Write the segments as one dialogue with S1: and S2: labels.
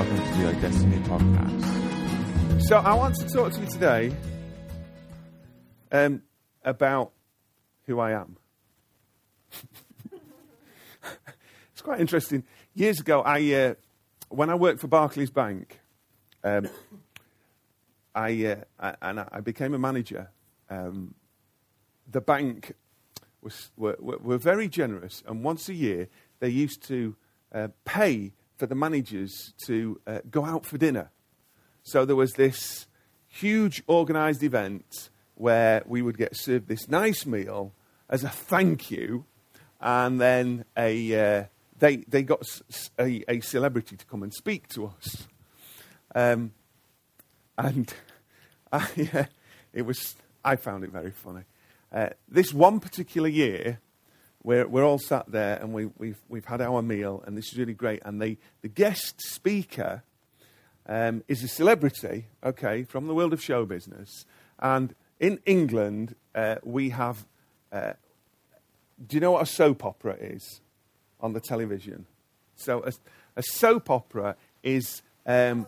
S1: welcome to the Destiny podcast.
S2: So I want to talk to you today um, about who I am. it's quite interesting. Years ago, I uh, when I worked for Barclays Bank, um, I, uh, I, and I became a manager. Um, the bank was were, were, very generous, and once a year they used to uh, pay for the managers to uh, go out for dinner. So there was this huge organised event where we would get served this nice meal as a thank you, and then a, uh, they, they got a, a, celebrity to come and speak to us. Um, and I, uh, it was, I found it very funny. Uh, this one particular year, we're, we're all sat there and we, we've, we've had our meal, and this is really great. And the, the guest speaker um, is a celebrity, okay, from the world of show business. And in England, uh, we have. Uh, do you know what a soap opera is on the television? So, a, a soap opera is um,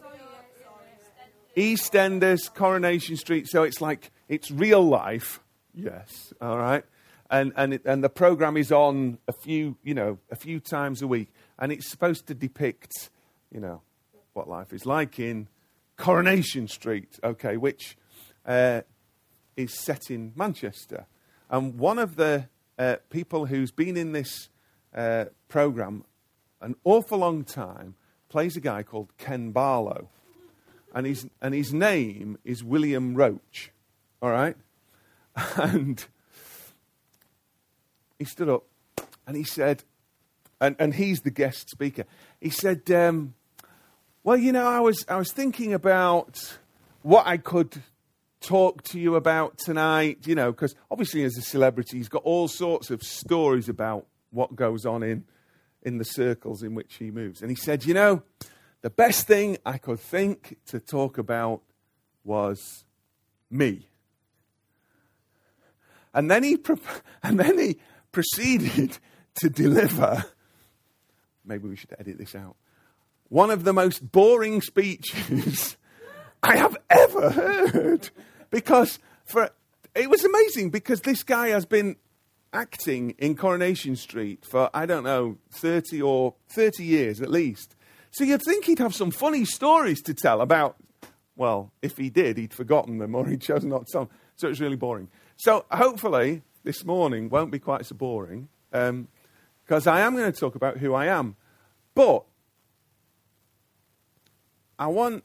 S2: EastEnders, Coronation Street. So it's like it's real life, Yes, all right. And, and, it, and the program is on a few, you know, a few times a week. And it's supposed to depict, you know, what life is like in Coronation Street, okay, which uh, is set in Manchester. And one of the uh, people who's been in this uh, program an awful long time plays a guy called Ken Barlow. And his, and his name is William Roache, all right? And he stood up and he said, and, and he's the guest speaker. He said, um, Well, you know, I was, I was thinking about what I could talk to you about tonight, you know, because obviously as a celebrity, he's got all sorts of stories about what goes on in, in the circles in which he moves. And he said, You know, the best thing I could think to talk about was me. And then he, and then he proceeded to deliver, maybe we should edit this out, one of the most boring speeches I have ever heard. Because for, it was amazing because this guy has been acting in Coronation Street for, I don't know, 30 or 30 years at least. So you'd think he'd have some funny stories to tell about, well, if he did, he'd forgotten them or he'd chosen not to tell them. So it was really boring. So hopefully this morning won't be quite so boring because um, I am going to talk about who I am. But I want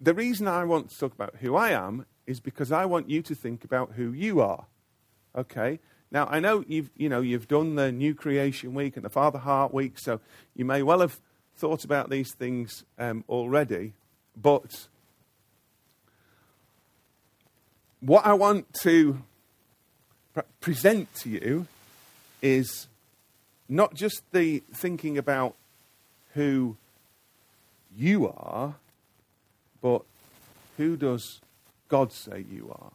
S2: the reason I want to talk about who I am is because I want you to think about who you are. Okay? Now I know you've you know you've done the New Creation Week and the Father Heart Week, so you may well have thought about these things um, already. But what I want to present to you is not just the thinking about who you are, but who does God say you are?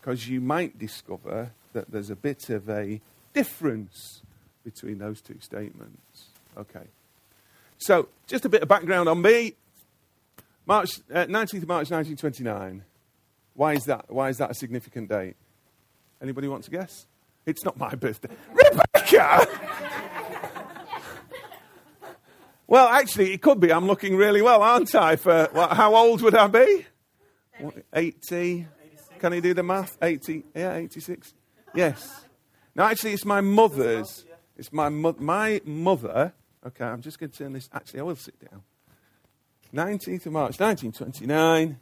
S2: Because you might discover that there's a bit of a difference between those two statements. Okay. So, just a bit of background on me. March, uh, 19th of March 1929. Why is that? Why is that a significant date? Anybody want to guess? It's not my birthday. Rebecca! well, actually, it could be. I'm looking really well, aren't I? For what, how old would I be? 80. Can you do the math? 80. Yeah, 86. Yes. No, actually, it's my mother's. It's my, mo- my mother. Okay, I'm just going to turn this. Actually, I will sit down. 19th of March, 1929.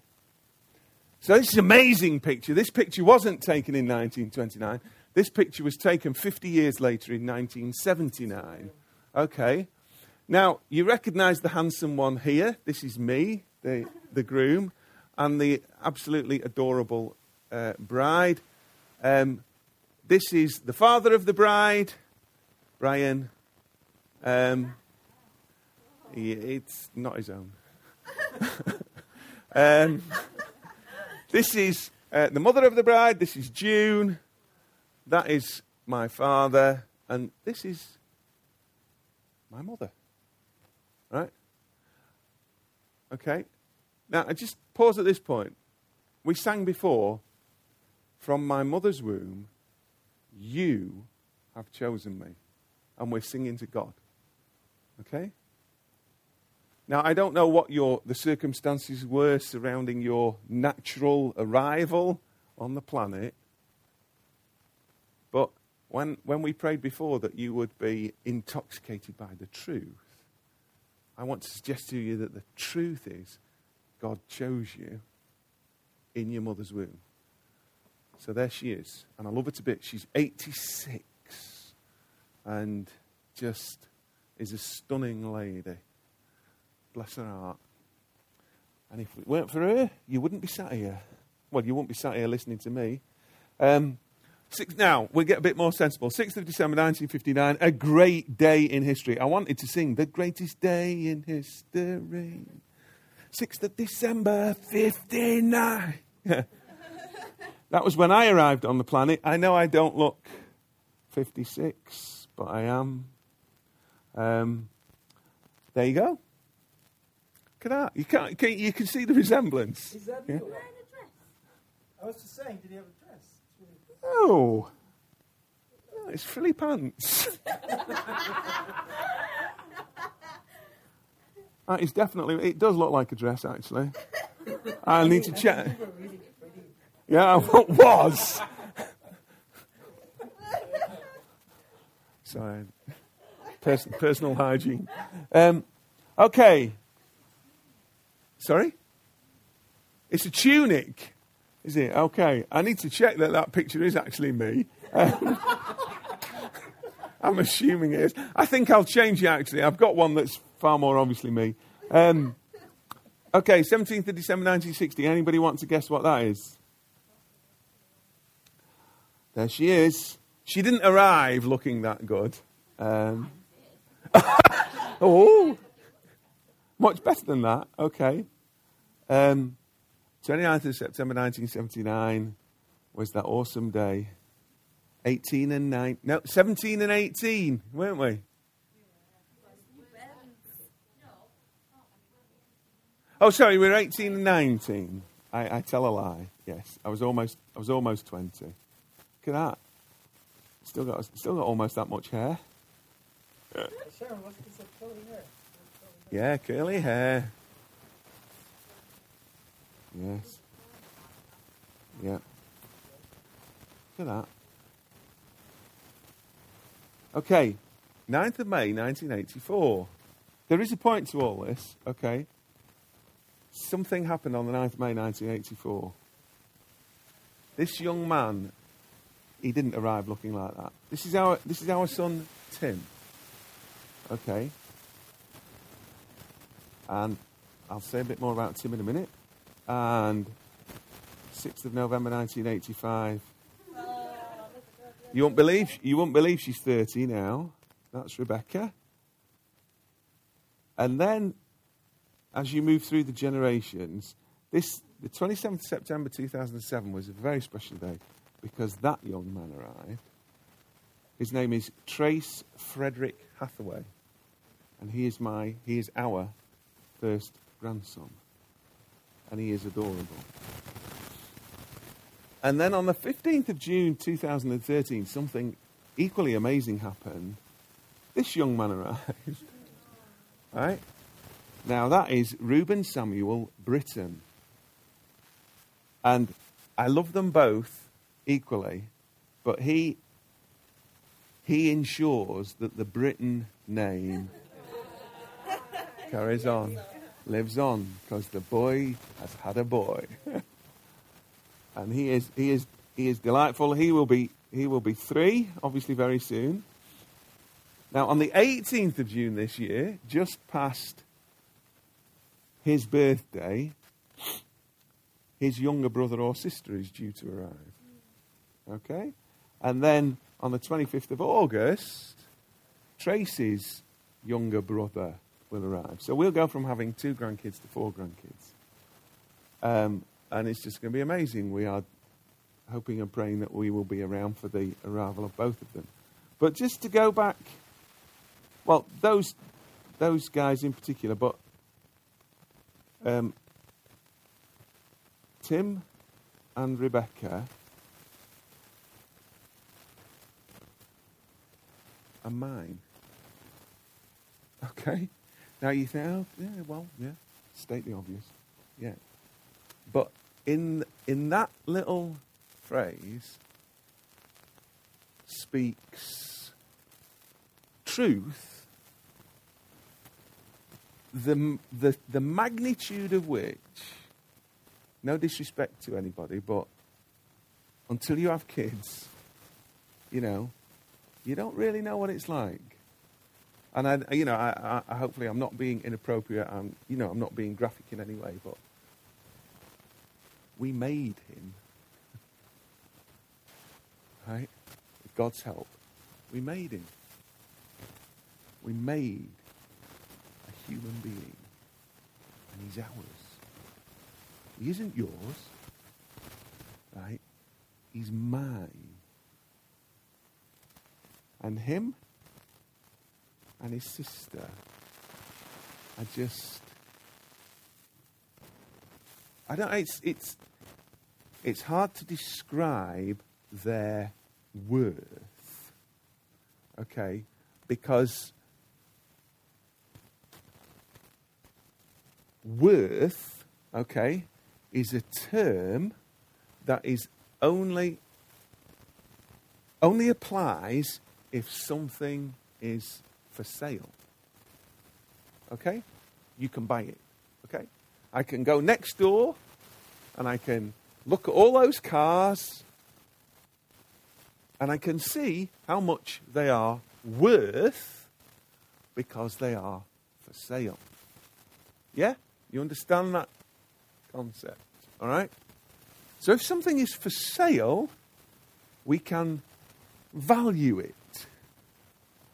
S2: So this is an amazing picture. This picture wasn't taken in 1929. This picture was taken 50 years later in 1979. Okay. Now, you recognize the handsome one here. This is me, the, the groom, and the absolutely adorable uh, bride. Um, this is the father of the bride, Brian. Um, he, it's not his own. um, this is uh, the mother of the bride. This is June. That is my father. And this is my mother. Right? Okay? Now, I just pause at this point. We sang before, from my mother's womb, you have chosen me. And we're singing to God. Okay? Now, I don't know what your, the circumstances were surrounding your natural arrival on the planet, but when, when we prayed before that you would be intoxicated by the truth, I want to suggest to you that the truth is God chose you in your mother's womb. So there she is. And I love her to bits. She's 86 and just is a stunning lady. Bless her heart. And if it weren't for her, you wouldn't be sat here. Well, you wouldn't be sat here listening to me. Um, six, now, we'll get a bit more sensible. 6th of December 1959, a great day in history. I wanted to sing the greatest day in history. 6th of December 59. that was when I arrived on the planet. I know I don't look 56, but I am. Um, there you go. Look at that. You, can't, can, you can see the resemblance.
S3: Is that
S2: Yeah.
S3: you? I was just saying, did he have a dress? It's really cool.
S2: Oh. Oh, it's frilly pants. that is definitely, it does look like a dress, actually. I need to check.
S3: You were really pretty.
S2: Yeah, what was? Sorry. Pers- personal hygiene. Um, okay. Sorry? It's a tunic, is it? Okay. I need to check that that picture is actually me. Um, I'm assuming it is. I think I'll change it actually. I've got one that's far more obviously me. Um, okay, 17th of December 1960. Anybody want to guess what that is? There she is. She didn't arrive looking that good. Um, oh, much better than that. Okay. Um, 29th of September 1979 was that awesome day. 18 and 9, no, 17 and 18, weren't we? Oh, sorry, we we're 18 and 19. I, I tell a lie. Yes, I was almost, I was almost 20. Look at that. Still got, still got almost that much hair
S3: what's this like curly hair?
S2: Yeah, curly hair. Yes. Yeah. Look at that. Okay, 9th of May 1984. There is a point to all this, okay? Something happened on the 9th of May 1984. This young man, he didn't arrive looking like that. This is our, this is our son, Tim. Okay? And I'll say a bit more about Tim in a minute. And 6th of November 1985. You won't believe you won't believe she's 30 now. That's Rebecca. And then as you move through the generations, this the 27th of September 2007 was a very special day because that young man arrived. His name is Trace Frederick Hathaway. And he is my he is our first grandson. And he is adorable. And then on the 15th of June 2013, something equally amazing happened. This young man arrived. right? Now, that is Reuben Samuel Britton. And I love them both equally, but he, he ensures that the Britton name carries on, lives on, because the boy has had a boy. and he is he is he is delightful. He will be he will be three, obviously very soon. Now on the 18th of June this year, just past his birthday, his younger brother or sister is due to arrive. Okay? And then on the 25th of August, Tracy's younger brother will arrive. So we'll go from having two grandkids to four grandkids. Um, and it's just going to be amazing. We are hoping and praying that we will be around for the arrival of both of them. But just to go back, well, those those guys in particular, but Um, Tim and Rebecca are mine. Okay? Now you think, oh, yeah, well, yeah, state the obvious. Yeah. But in, in that little phrase speaks truth, the, the, the magnitude of which, no disrespect to anybody, but until you have kids, you know, you don't really know what it's like. And I, you know, I, I, hopefully I'm not being inappropriate. I'm, you know, I'm not being graphic in any way, but we made him, right? With God's help, we made him. We made a human being, and he's ours. He isn't yours, right? He's mine. And him and his sister are just. I don't. It's it's it's hard to describe their worth. Okay, because worth, okay, is a term that is only only applies if something is for sale. Okay? You can buy it. Okay? I can go next door and I can look at all those cars and I can see how much they are worth because they are for sale. Yeah? You understand that concept? All right? So if something is for sale, we can value it.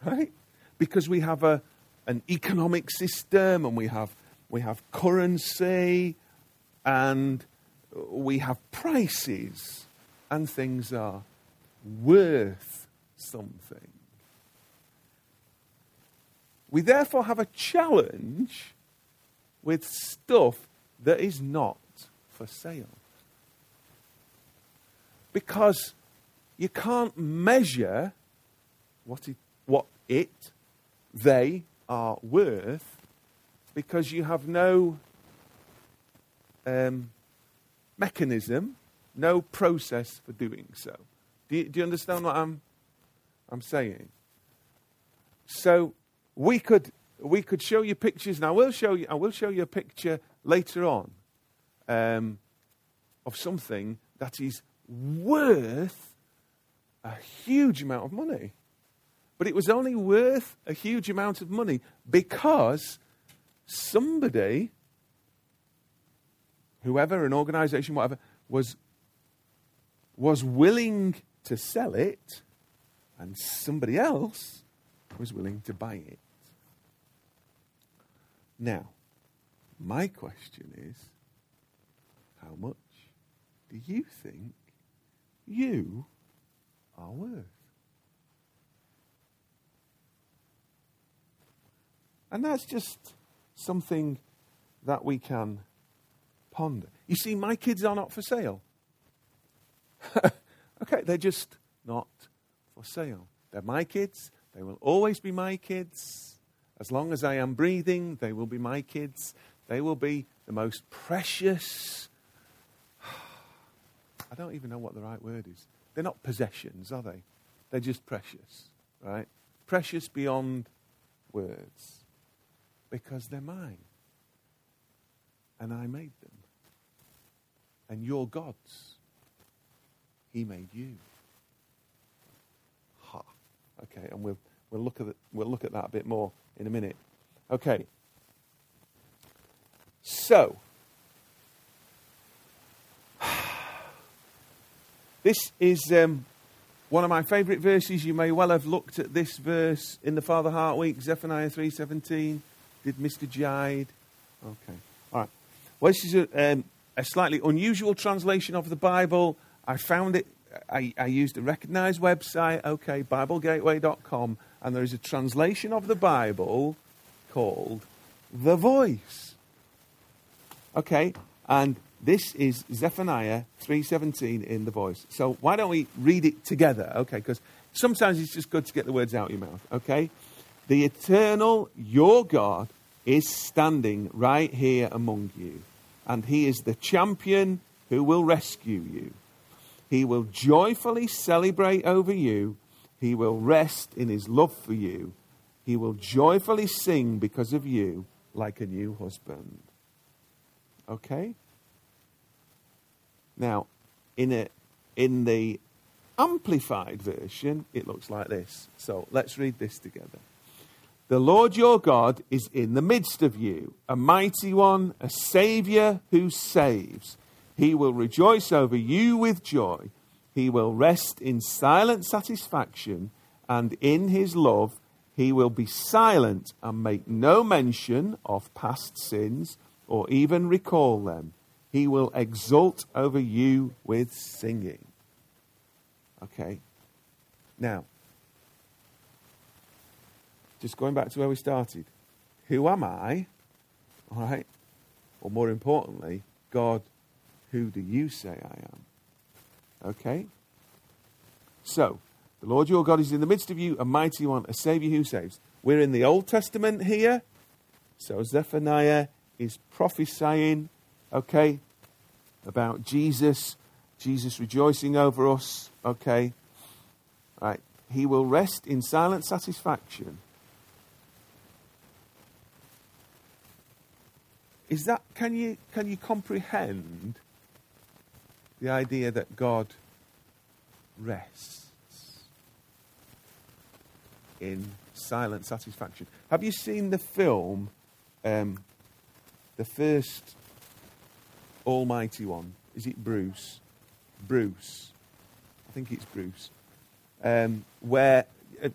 S2: Right? Because we have a, an economic system and we have, we have currency and we have prices and things are worth something. We therefore have a challenge with stuff that is not for sale. Because you can't measure what it, what it, they are worth because you have no um, mechanism, no process for doing so. Do you, do you understand what I'm, I'm saying? So we could, we could show you pictures, and I will show you, I will show you a picture later on um, of something that is worth a huge amount of money. But it was only worth a huge amount of money because somebody, whoever, an organization, whatever, was, was willing to sell it, and somebody else was willing to buy it. Now, my question is how much do you think you are worth? And that's just something that we can ponder. You see, my kids are not for sale. okay, they're just not for sale. They're my kids. They will always be my kids. As long as I am breathing, they will be my kids. They will be the most precious. I don't even know what the right word is. They're not possessions, are they? They're just precious, right? Precious beyond words because they're mine. And I made them. And you're God's. He made you. Ha. Okay, and we'll, we'll, look at we'll look at that a bit more in a minute. Okay. So, this is um, one of my favourite verses. You may well have looked at this verse in the Father Heart Week, Zephaniah 3.17. Did Mr. Jide? Okay. All right. Well, this is a, um, a slightly unusual translation of the Bible. I found it, I, I used a recognized website, okay, BibleGateway.com, and there is a translation of the Bible called The Voice. Okay? And this is Zephaniah 3:17 in the voice. So why don't we read it together? Okay, because sometimes it's just good to get the words out of your mouth. Okay? The eternal, your God, is standing right here among you, and he is the champion who will rescue you. He will joyfully celebrate over you. He will rest in his love for you. He will joyfully sing because of you like a new husband. Okay? Now, in, a, in the amplified version, it looks like this. So let's read this together. The Lord your God is in the midst of you, a mighty one, a Saviour who saves. He will rejoice over you with joy. He will rest in silent satisfaction, and in his love he will be silent and make no mention of past sins or even recall them. He will exult over you with singing. Okay. Now, just going back to where we started. Who am I? All right. Or more importantly, God, who do you say I am? Okay. So, the Lord your God is in the midst of you, a mighty one, a Savior who saves. We're in the Old Testament here. So, Zephaniah is prophesying, okay, about Jesus, Jesus rejoicing over us, okay. Right. He will rest in silent satisfaction Is that can you can you comprehend the idea that God rests in silent satisfaction? Have you seen the film, um, the first Almighty One? Is it Bruce? Bruce, I think it's Bruce. Um, where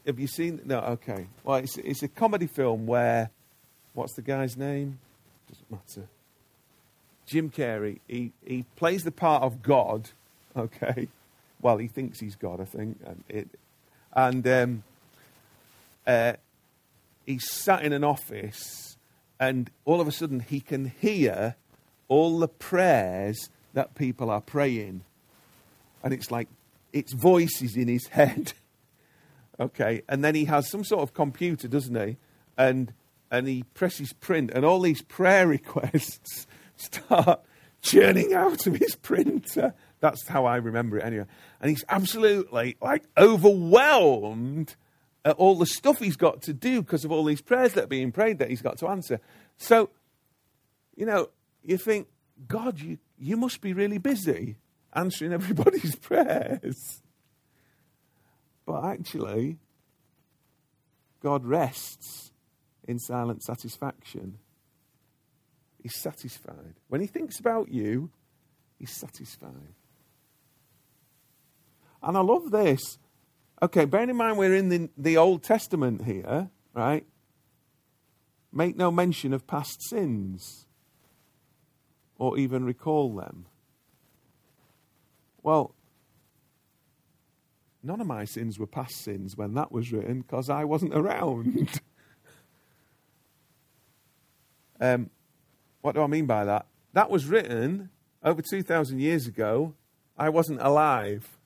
S2: have you seen? No, okay. Well, it's it's a comedy film where what's the guy's name? Doesn't matter. Jim Carrey, he, he plays the part of God, okay? Well, he thinks he's God, I think. And, it, and um, uh, he's sat in an office, and all of a sudden he can hear all the prayers that people are praying. And it's like, it's voices in his head. okay? And then he has some sort of computer, doesn't he? And and he presses print, and all these prayer requests start churning out of his printer. That's how I remember it anyway. And he's absolutely like overwhelmed at all the stuff he's got to do because of all these prayers that are being prayed that he's got to answer. So, you know, you think, God, you, you must be really busy answering everybody's prayers. But actually, God rests in silent satisfaction. He's satisfied. When he thinks about you, he's satisfied. And I love this. Okay, bearing in mind we're in the, the Old Testament here, right? Make no mention of past sins or even recall them. Well, none of my sins were past sins when that was written because I wasn't around. Um, what do I mean by that? That was written over 2,000 years ago. I wasn't alive.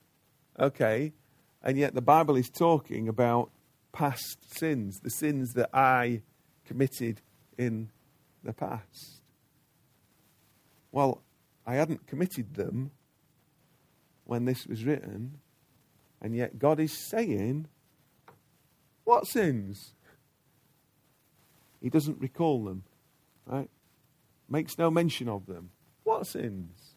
S2: Okay? And yet the Bible is talking about past sins, the sins that I committed in the past. Well, I hadn't committed them when this was written, and yet God is saying, What sins? He doesn't recall them. Right? Makes no mention of them. What sins?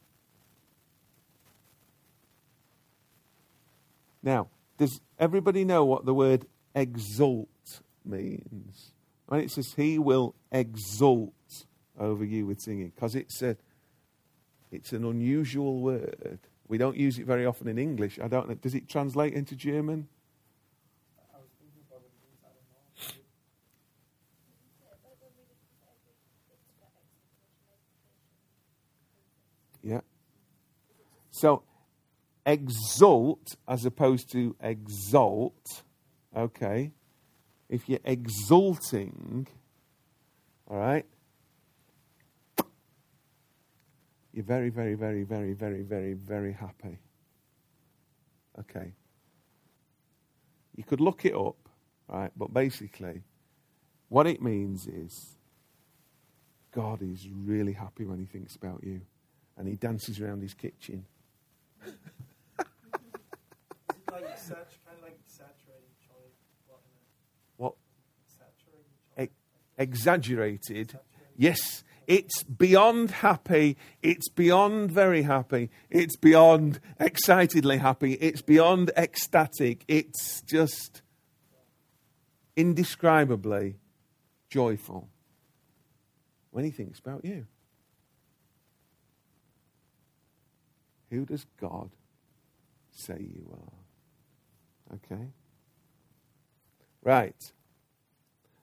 S2: Now, does everybody know what the word exult means? When it says he will exult over you with singing, because it's a it's an unusual word. We don't use it very often in English. I don't know. Does it translate into German? Yeah. So exalt as opposed to exalt, okay? If you're exulting, all right? you're very, very, very, very, very, very, very happy. Okay. You could look it up, right? But basically, what it means is God is really happy when he thinks about you and he dances around his kitchen.
S3: What?
S2: Exaggerated. Yes, it's beyond happy. It's beyond very happy. It's beyond excitedly happy. It's beyond ecstatic. It's just indescribably joyful when he thinks about you. Who does God say you are? Okay? Right.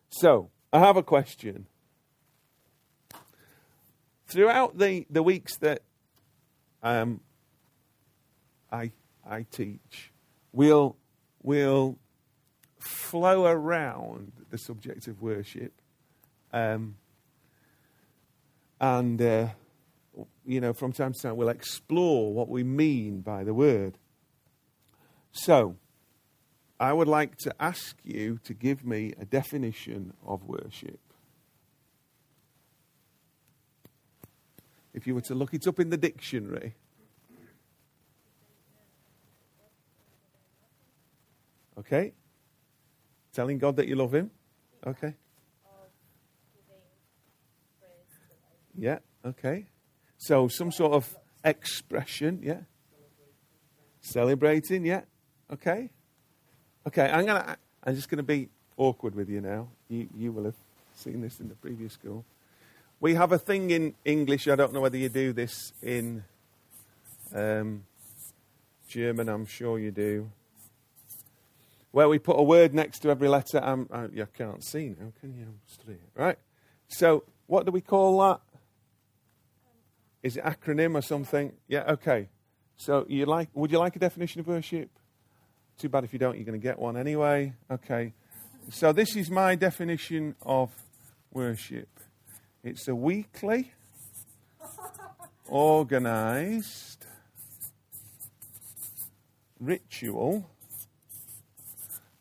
S2: So, I have a question. Throughout the, the weeks that um, I, I teach, we'll, we'll flow around the subject of worship. Um, and, uh, you know, from time to time, we'll explore what we mean by the word. So, I would like to ask you to give me a definition of worship. If you were to look it up in the dictionary, okay? Telling God that you love Him, okay? Yeah, okay. So, some sort of expression, yeah? Celebrating, yeah? Okay? Okay, I'm gonna. I'm just to be awkward with you now. You you will have seen this in the previous school. We have a thing in English. I don't know whether you do this in um, German. I'm sure you do. Where we put a word next to every letter. I'm, I, you can't see now, can you? Right. So what do we call that? Is it acronym or something? Yeah. Okay. So you like? Would you like a definition of worship? Too bad if you don't, you're going to get one anyway. Okay. So, this is my definition of worship it's a weekly, organized ritual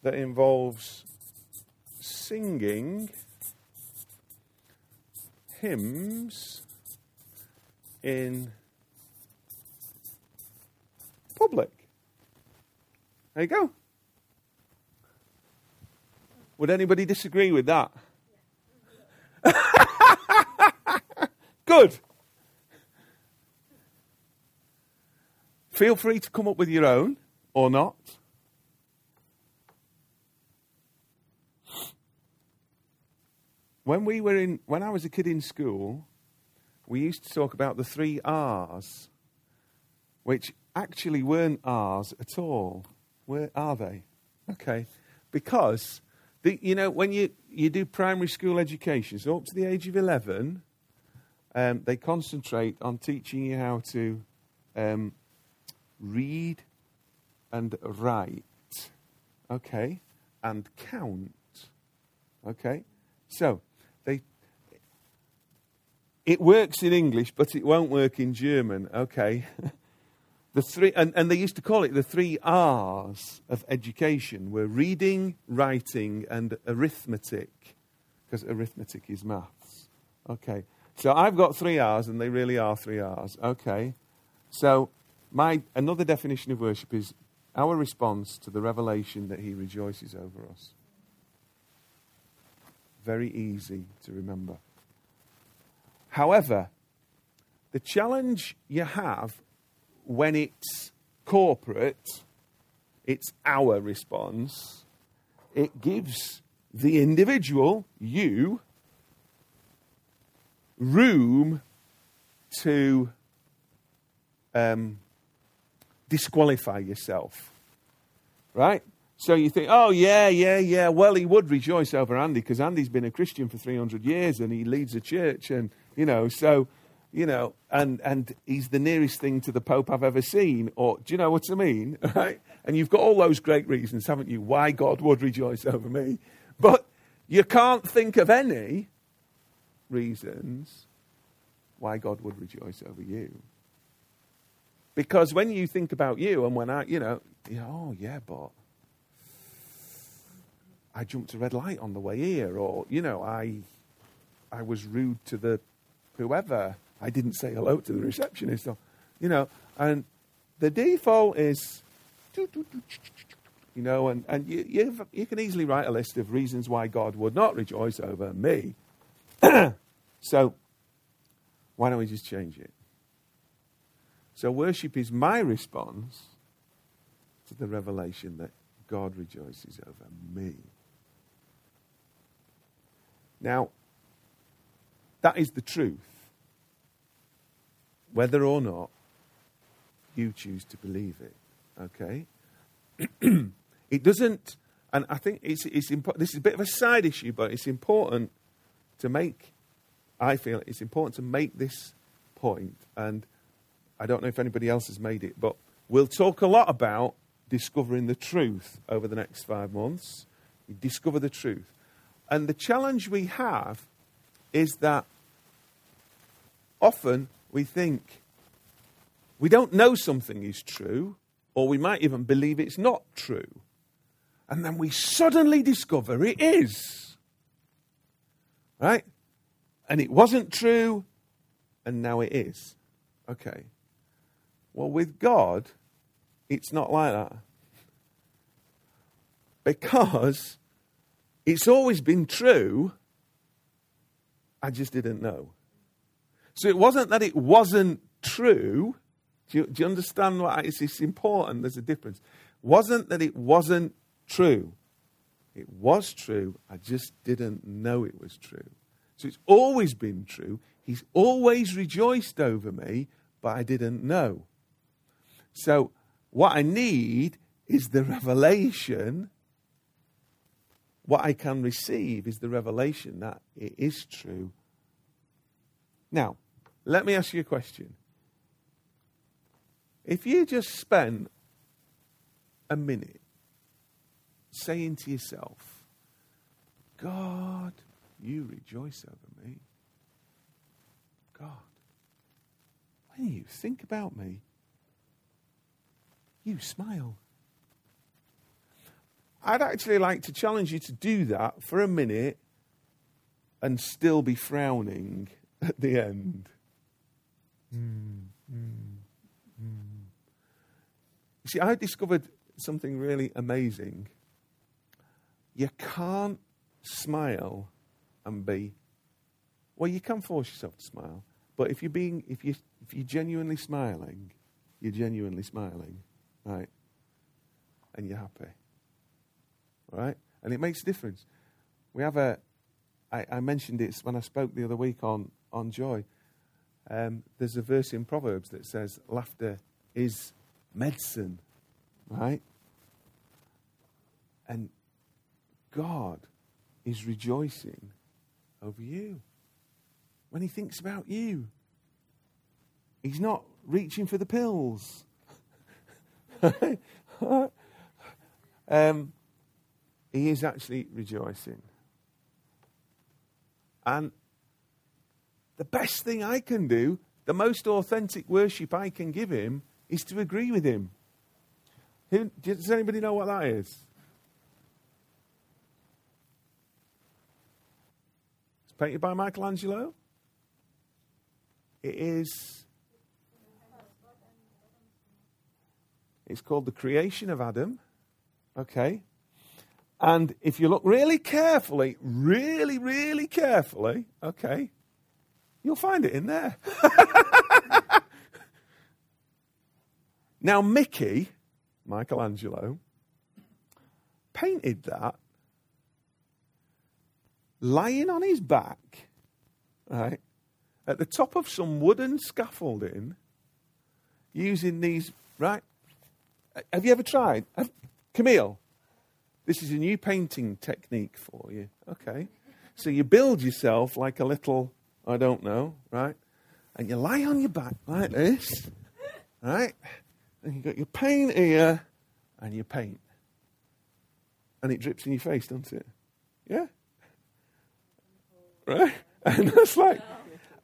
S2: that involves singing hymns in public. There you go. Would anybody disagree with that? Good. Feel free to come up with your own or not. When we were in when I was a kid in school, we used to talk about the three R's, which actually weren't R's at all. Where are they? Okay. Because, the, you know, when you, you do primary school education, so up to the age of 11, um, they concentrate on teaching you how to um, read and write, okay, and count, okay. So, it works in English, but it won't work in German, okay. The three, and, and they used to call it the three R's of education were reading, writing, and arithmetic, because arithmetic is maths. Okay, so I've got three R's, and they really are three R's. Okay, so my another definition of worship is our response to the revelation that He rejoices over us. Very easy to remember. However, the challenge you have when it's corporate, it's our response. It gives the individual, you, room to um, disqualify yourself. Right? So you think, oh, yeah, yeah, yeah. Well, he would rejoice over Andy because Andy's been a Christian for 300 years and he leads a church. And, you know, so you know, and, and he's the nearest thing to the Pope I've ever seen. Or, do you know what I mean? Right? And you've got all those great reasons, haven't you, why God would rejoice over me. But you can't think of any reasons why God would rejoice over you. Because when you think about you and when I, you know, oh yeah, but I jumped a red light on the way here, or you know, I, I was rude to the whoever. I didn't say hello to the receptionist, or you know, and the default is, you know, and and you you, you can easily write a list of reasons why God would not rejoice over me. so, why don't we just change it? So, worship is my response to the revelation that God rejoices over me. Now, that is the truth. Whether or not you choose to believe it, okay? it doesn't, and I think it's, it's impo- this is a bit of a side issue, but it's important to make, I feel it's important to make this point, and I don't know if anybody else has made it, but we'll talk a lot about discovering the truth over the next five months. You discover the truth. And the challenge we have is that often we think we don't know something is true, or we might even believe it's not true. And then we suddenly discover it is. Right? And it wasn't true, and now it is. Okay. Well, with God, it's not like that. Because it's always been true, I just didn't know. So it wasn't that it wasn't true. Do you, do you understand what it's, it's important? There's a difference. Wasn't that it wasn't true. It was true. I just didn't know it was true. So it's always been true. He's always rejoiced over me, but I didn't know. So, what I need is the revelation. What I can receive is the revelation that it is true. Now, let me ask you a question. If you just spent a minute saying to yourself, God, you rejoice over me. God, when you think about me, you smile. I'd actually like to challenge you to do that for a minute and still be frowning at the end. Mm, mm, mm. See, I discovered something really amazing. You can't smile and be well, you can force yourself to smile, but if you're being if you if you're genuinely smiling, you're genuinely smiling right? And you're happy, right? And it makes a difference. We have a, I, I mentioned it when I spoke the other week on, on joy. Um, there's a verse in Proverbs that says, laughter is medicine, right? And God is rejoicing over you when He thinks about you. He's not reaching for the pills. um, he is actually rejoicing. And the best thing I can do, the most authentic worship I can give him, is to agree with him. Who, does anybody know what that is? It's painted by Michelangelo. It is It's called The Creation of Adam. Okay? And if you look really carefully, really, really carefully, okay, you'll find it in there. now, Mickey, Michelangelo, painted that lying on his back, right, at the top of some wooden scaffolding, using these, right, have you ever tried? Have, Camille, this is a new painting technique for you. Okay. So you build yourself like a little, I don't know, right? And you lie on your back like this, right? And you got your paint here and you paint. And it drips in your face, doesn't it? Yeah? Right? And that's like,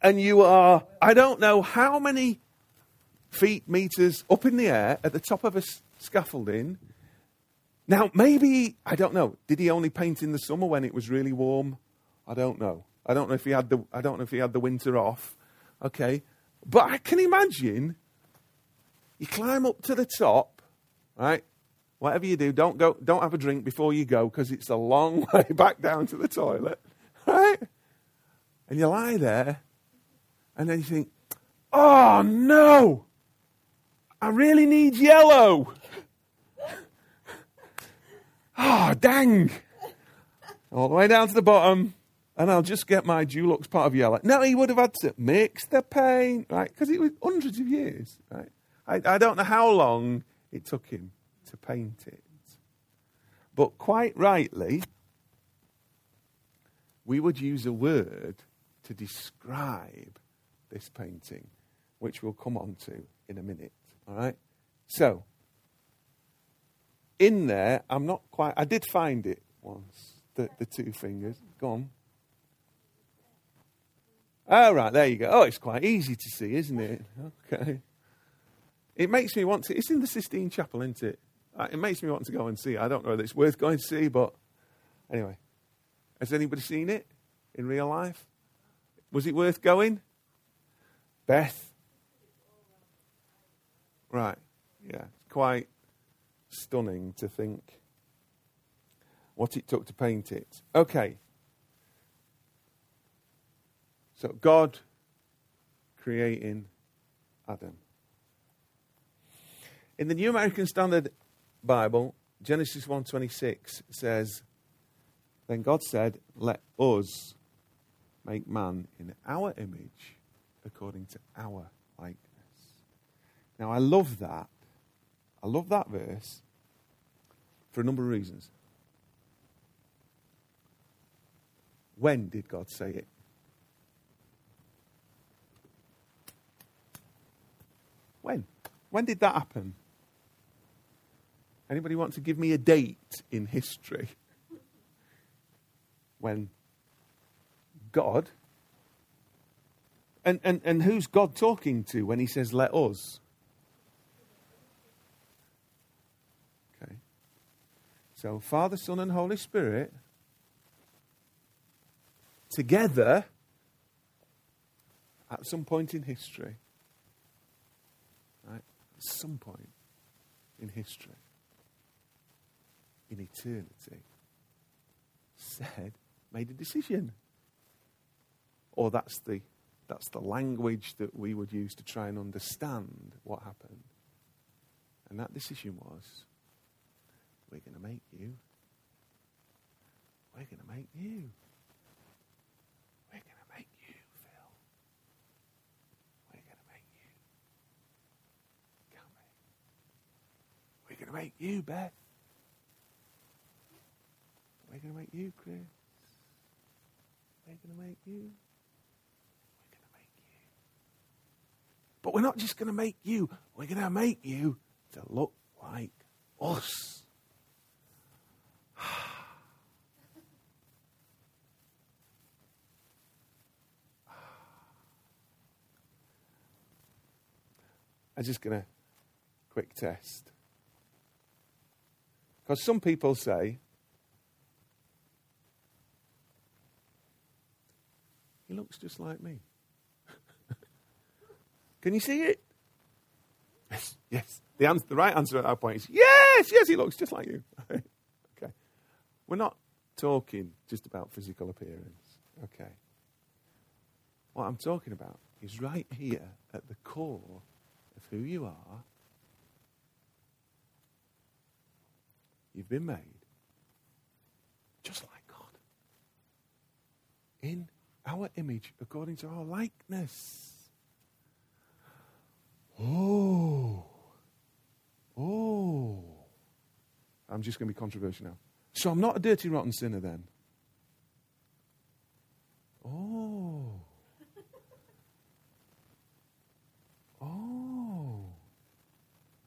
S2: and you are, I don't know how many feet, meters up in the air at the top of a scaffolding. Now, maybe, I don't know, did he only paint in the summer when it was really warm? I don't know. I don't know if he had the, I don't know if he had the winter off. Okay. But I can imagine you climb up to the top, right? Whatever you do, don't go, don't have a drink before you go because it's a long way back down to the toilet, right? And you lie there, and then you think, oh no, I really need yellow. Oh, dang. All the way down to the bottom, and I'll just get my Dulux part of yellow. No, he would have had to mix the paint, right? Because it was hundreds of years, right? I, I don't know how long it took him to paint it. But quite rightly, we would use a word to describe this painting, which we'll come on to in a minute. All right? So, in there, I'm not quite, I did find it once, the, the two fingers. Go on. Oh, right, there you go. Oh, it's quite easy to see, isn't it? Okay. It makes me want to, it's in the Sistine Chapel, isn't it? Uh, It makes me want to go and see. I don't know whether it's worth going to see, but anyway. Has anybody seen it in real life? Was it worth going? Beth? Right, yeah. It's quite stunning to think what it took to paint it. Okay. So, God creating Adam. In the New American Standard Bible, Genesis 1:26 says, "Then God said, let us make man in our image according to our likeness." Now I love that. I love that verse for a number of reasons. When did God say it? When? When did that happen? Anybody want to give me a date in history when God and, and, and who's God talking to when he says let us? Okay. So Father, Son, and Holy Spirit together at some point in history. Some point in history in eternity said, made a decision. Or that's the, that's the language that we would use to try and understand what happened. And that decision was, we're going to make you. We're going to make you. We're going to make you, Phil. We're going to make you. Can't to make you, Beth. We're going to make you, Chris. We're to make you. We're going to make you. But we're not just going to make you, we're going to make you to look like us. I'm just going to quick test. Because some people say, He looks just like me. Can you see it? Yes, yes. The, answer, the right answer at that point is yes, yes, he looks just like you. okay. We're not talking just about physical appearance. Okay. What I'm talking about is right here at the core of who you are. You've been made just like God. In our image according to our likeness. Oh. Oh. I'm just going to be controversial now. So I'm not a dirty, rotten sinner then. Oh. Oh.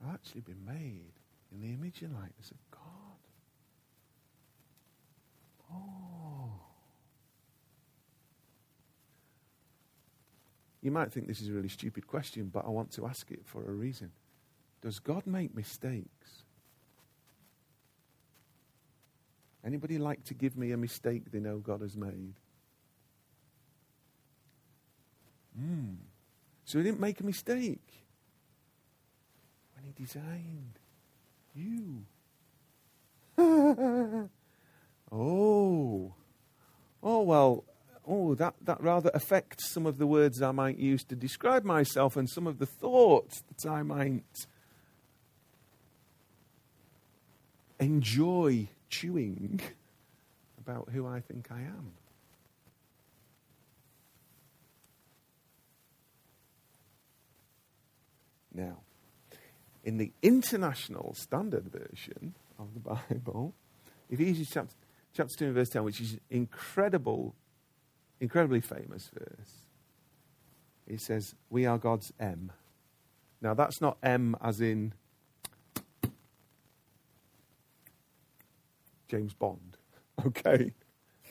S2: I've actually been made in the image and likeness of you might think this is a really stupid question, but I want to ask it for a reason. Does God make mistakes? Anybody like to give me a mistake they know God has made? Hmm. So he didn't make a mistake when he designed you. oh. Oh, well, oh, that, that rather affects some of the words I might use to describe myself and some of the thoughts that I might enjoy chewing about who I think I am. Now, in the International Standard Version of the Bible, Ephesians chapter, chapter 2 and verse 10, which is incredible, incredibly famous verse, it says, We are God's M. Now, that's not M as in James Bond, okay?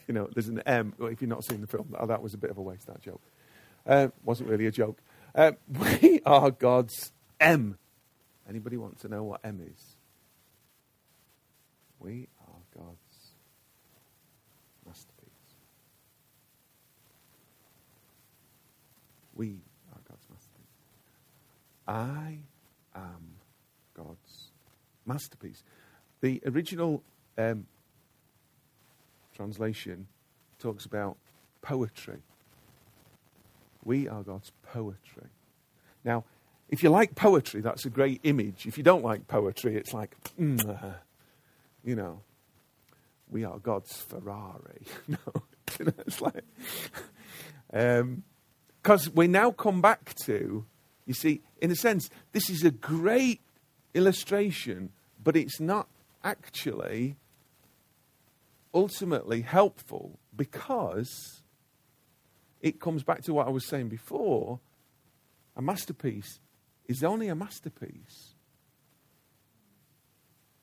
S2: You know, there's an M. If you've not seen the film, oh, that was a bit of a waste, that joke. Uh, wasn't really a joke. Uh, we are God's M. Anybody want to know what M is? We are God's masterpiece. We are God's masterpiece. I am God's masterpiece. The original um, translation talks about poetry. We are God's poetry. Now, if you like poetry, that's a great image. If you don't like poetry, it's like, mm, you know, we are God's Ferrari. no, it's like, because we now come back to, you see, in a sense, this is a great illustration, but it's not actually ultimately helpful because it comes back to what I was saying before. A masterpiece is only a masterpiece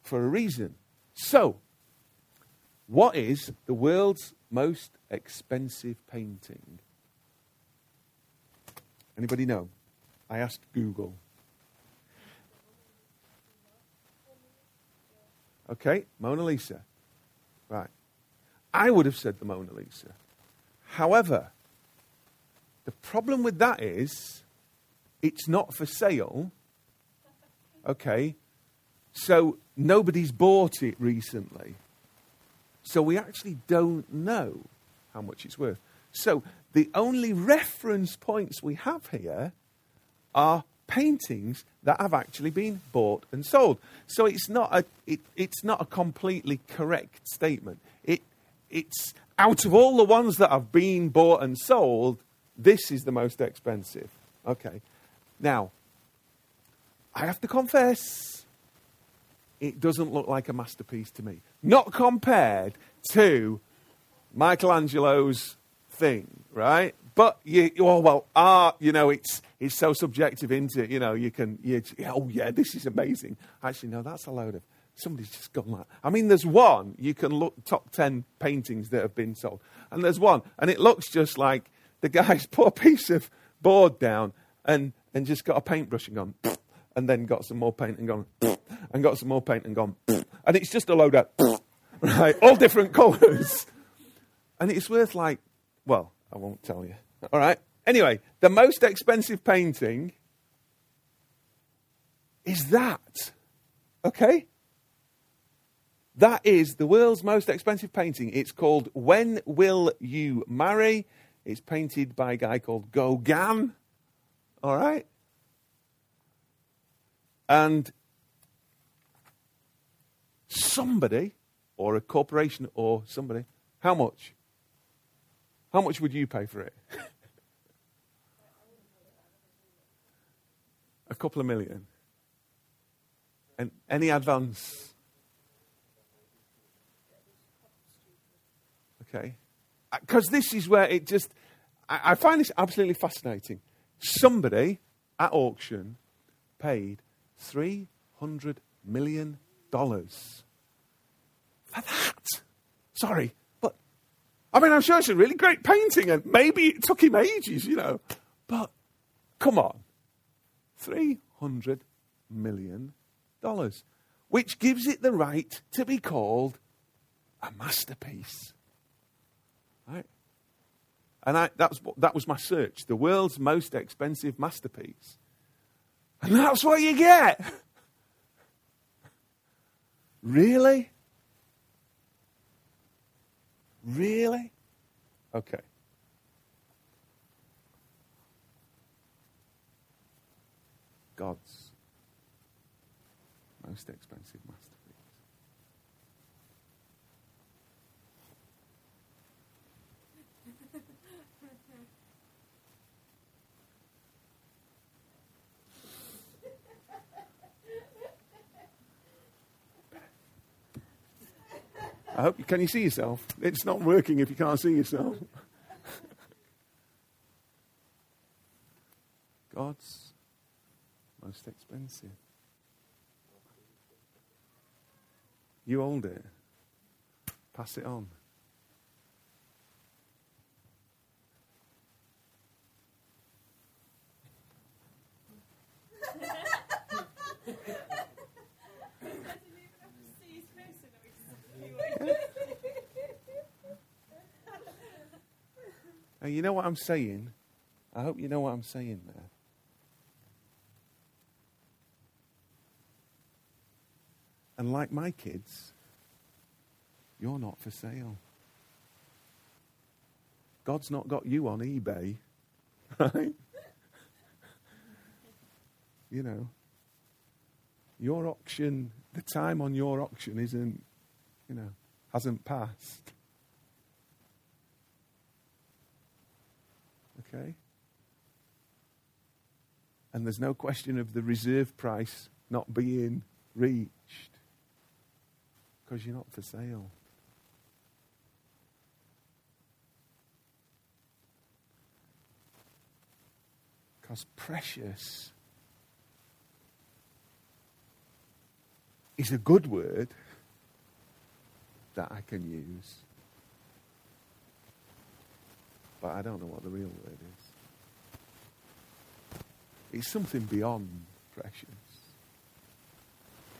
S2: for a reason. So, what is the world's most expensive painting? Anybody know? I asked Google. Okay, Mona Lisa. Right. I would have said the Mona Lisa. However, the problem with that is it's not for sale. Okay. So nobody's bought it recently. So we actually don't know how much it's worth. So the only reference points we have here are paintings that have actually been bought and sold. So it's not a, it, it's not a completely correct statement. It, it's out of all the ones that have been bought and sold, this is the most expensive. Okay. Now, I have to confess, it doesn't look like a masterpiece to me. Not compared to Michelangelo's thing, right? But you, oh well, art, you know, it's it's so subjective, into it? You know, you can, you, oh yeah, this is amazing. Actually, no, that's a load of somebody's just gone that. I mean, there's one you can look top ten paintings that have been sold, and there's one, and it looks just like the guy's put a piece of board down and and just got a paintbrush and gone, and then got some more paint and gone, and got some more paint and gone, and it's just a load of, right, all different colours, and it's worth like, well, I won't tell you. All right. Anyway, the most expensive painting is that. Okay? That is the world's most expensive painting. It's called When Will You Marry? It's painted by a guy called Gauguin. All right? And somebody, or a corporation, or somebody, how much? How much would you pay for it? a couple of million. And any advance? Okay. Uh, because this is where it just, I, I find this absolutely fascinating. Somebody at auction paid $300 million for that. Sorry, I mean, I'm sure it's a really great painting, and maybe it took him ages, you know. But Come on. $300 million, which gives it the right to be called a masterpiece. Right? And I, that's, that was my search the world's most expensive masterpiece. And that's what you get. really? Really? Okay. God's most expensive masterpiece. I hope you, can you see yourself? It's not working if you can't see yourself. God's most expensive. You hold it. Pass it on. Now, you know what I'm saying? I hope you know what I'm saying there. And like my kids, you're not for sale. God's not got you on eBay, right? you know, your auction, the time on your auction isn't, you know, hasn't passed. Okay? And there's no question of the reserve price not being reached because you're not for sale. Because precious is a good word that I can use but I don't know what the real word is. It's something beyond precious.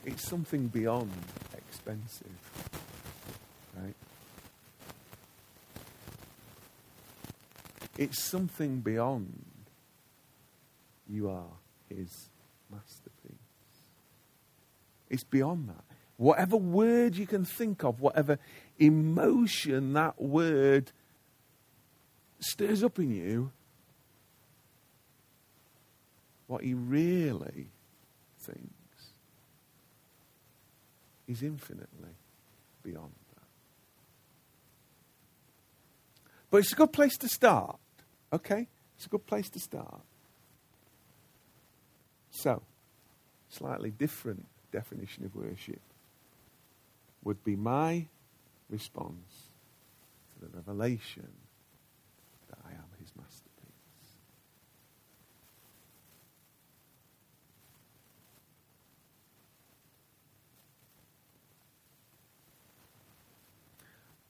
S2: It's something beyond expensive. Right? It's something beyond you are his masterpiece. It's beyond that. Whatever word you can think of, whatever emotion that word stirs up in you what he really thinks is infinitely beyond that. But it's a good place to start, okay? It's a good place to start. So, slightly different definition of worship would be my response to the revelation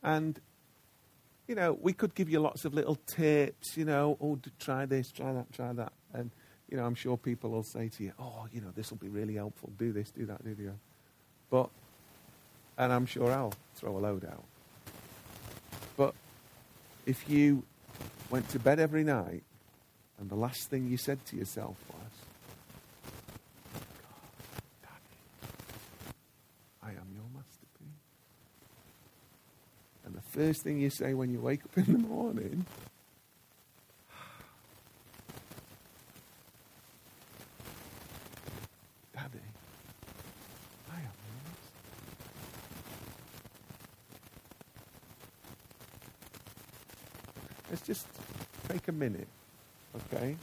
S2: And, you know, we could give you lots of little tips, you know, oh, try this, try that, try that. And, you know, I'm sure people will say to you, oh, you know, this will be really helpful. Do this, do that, do the other. But, and I'm sure I'll throw a load out. But if you went to bed every night and the last thing you said to yourself was, first thing you say when you wake up in the morning. Daddy, I am yours. Let's just take a minute, okay?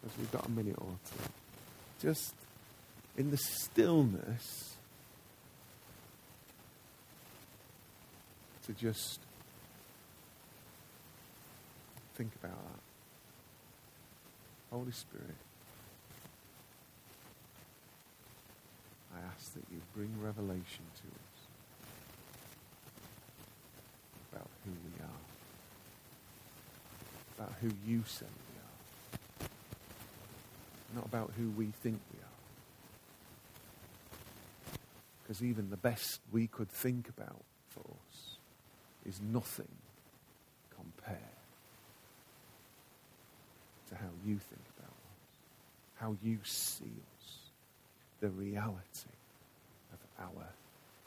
S2: Because we've got a minute or two. Just in the stillness to just think about that. Holy Spirit, I ask that you bring revelation to us about who we are, about who you say we are. not about who we think we are. Because even the best we could think about for us is nothing compared to how you think about us, how you see us, the reality of our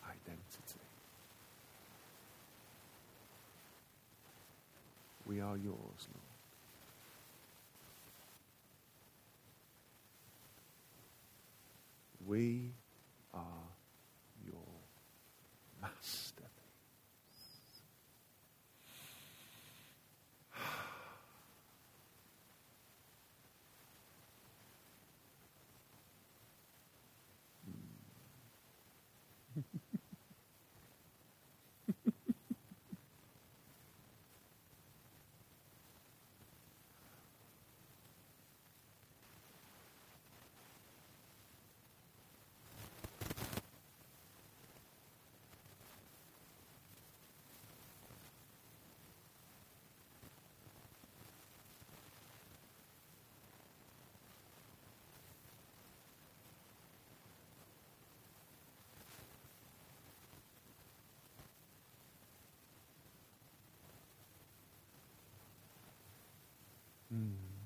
S2: identity. We are yours, Lord. We are your masterpiece. Mm.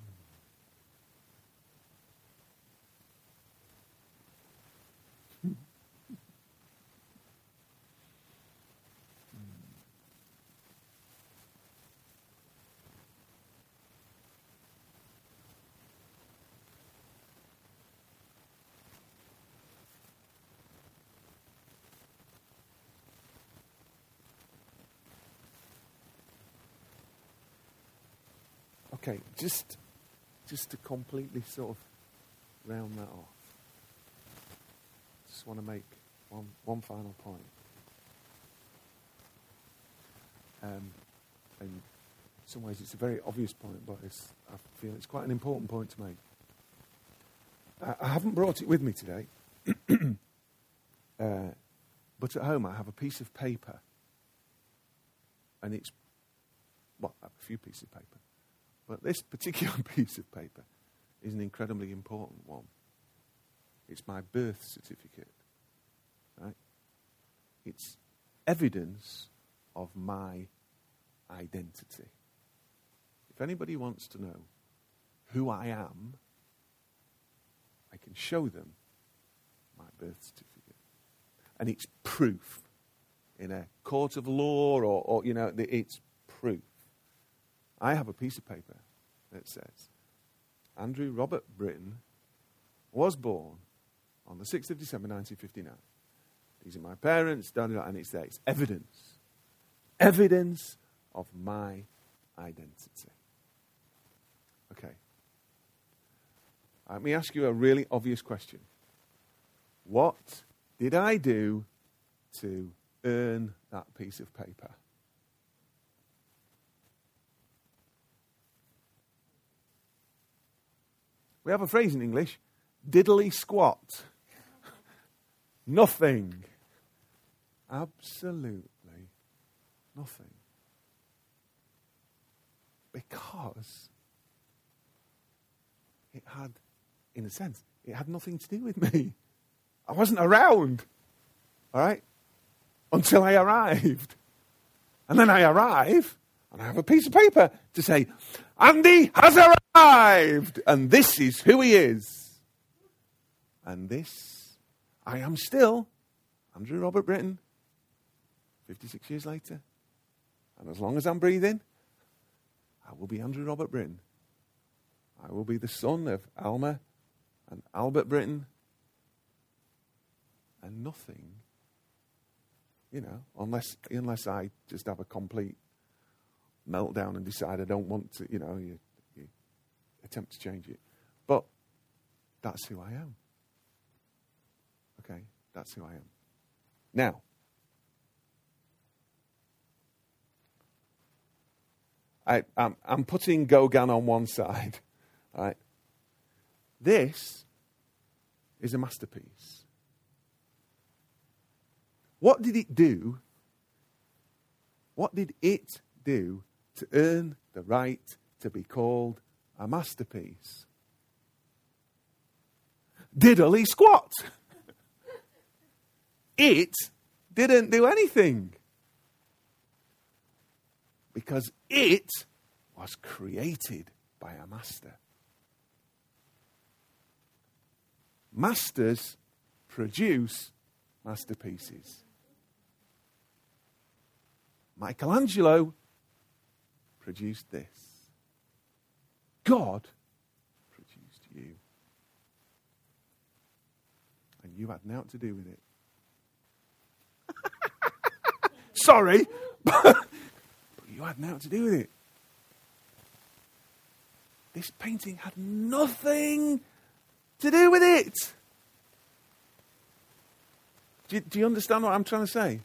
S2: Okay, just just to completely sort of round that off. Just want to make one one final point. Um, in some ways, it's a very obvious point, but it's, I feel it's quite an important point to make. I, I haven't brought it with me today, uh, but at home I have a piece of paper, and it's well, a few pieces of paper, but this particular piece of paper is an incredibly important one. It's my birth certificate, right? It's evidence of my identity. If anybody wants to know who I am, I can show them my birth certificate. And it's proof in a court of law or, or you know, it's proof. I have a piece of paper that says Andrew Robert Britton was born on the 6th of December 1959. These are my parents, and it's evidence. Evidence of my identity. Okay. Let me ask you a really obvious question. What did I do to earn that piece of paper? We have a phrase in English diddly squat. nothing. Absolutely nothing. Because it had, in a sense, it had nothing to do with me. I wasn't around, all right, until I arrived. And then I arrive, and I have a piece of paper to say, Andy has arrived, and this is who he is. And this, I am still Andrew Robert Britton, 56 years later. And as long as I'm breathing, I will be Andrew Robert Britton. I will be the son of Alma and Albert Britton. And nothing, you know, unless, unless I just have a complete meltdown and decide I don't want to, you know, you, you attempt to change it. But that's who I am. Okay, that's who I am. Now, I, am I'm putting Gauguin on one side. Right? This is a masterpiece. What did it do? What did it do to earn the right to be called a masterpiece? diddly squat. it didn't do anything because it was created by a master. Masters produce masterpieces. Michelangelo produced this. God produced you. And you had naught to do with it. Sorry, but you had naught to do with it. This painting had nothing to do with it. Do you, do you understand what I'm trying to say?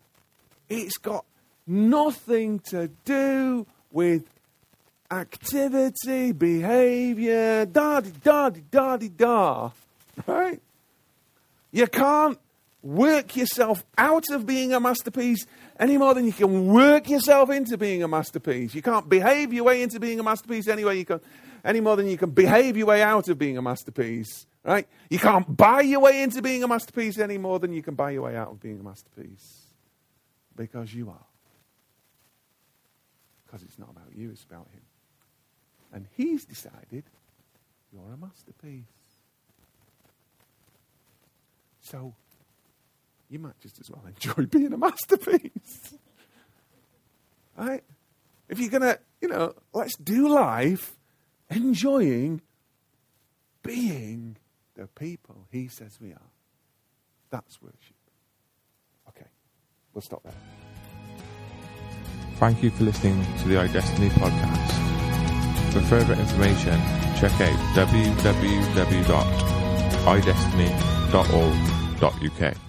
S2: It's got nothing to do with activity, behavior, da di da di da da da. Right? You can't work yourself out of being a masterpiece any more than you can work yourself into being a masterpiece. You can't behave your way into being a masterpiece any way you can, any more than you can behave your way out of being a masterpiece. Right? You can't buy your way into being a masterpiece any more than you can buy your way out of being a masterpiece. Because you are. Because it's not about you, it's about Him. And He's decided you're a masterpiece. So, you might just as well enjoy being a masterpiece. right? If you're going to, you know, let's do life enjoying being the people He says we are. That's worship. Okay, we'll stop there.
S1: Thank you for listening to the iDestiny podcast. For further information, check out www.idestiny.org.uk.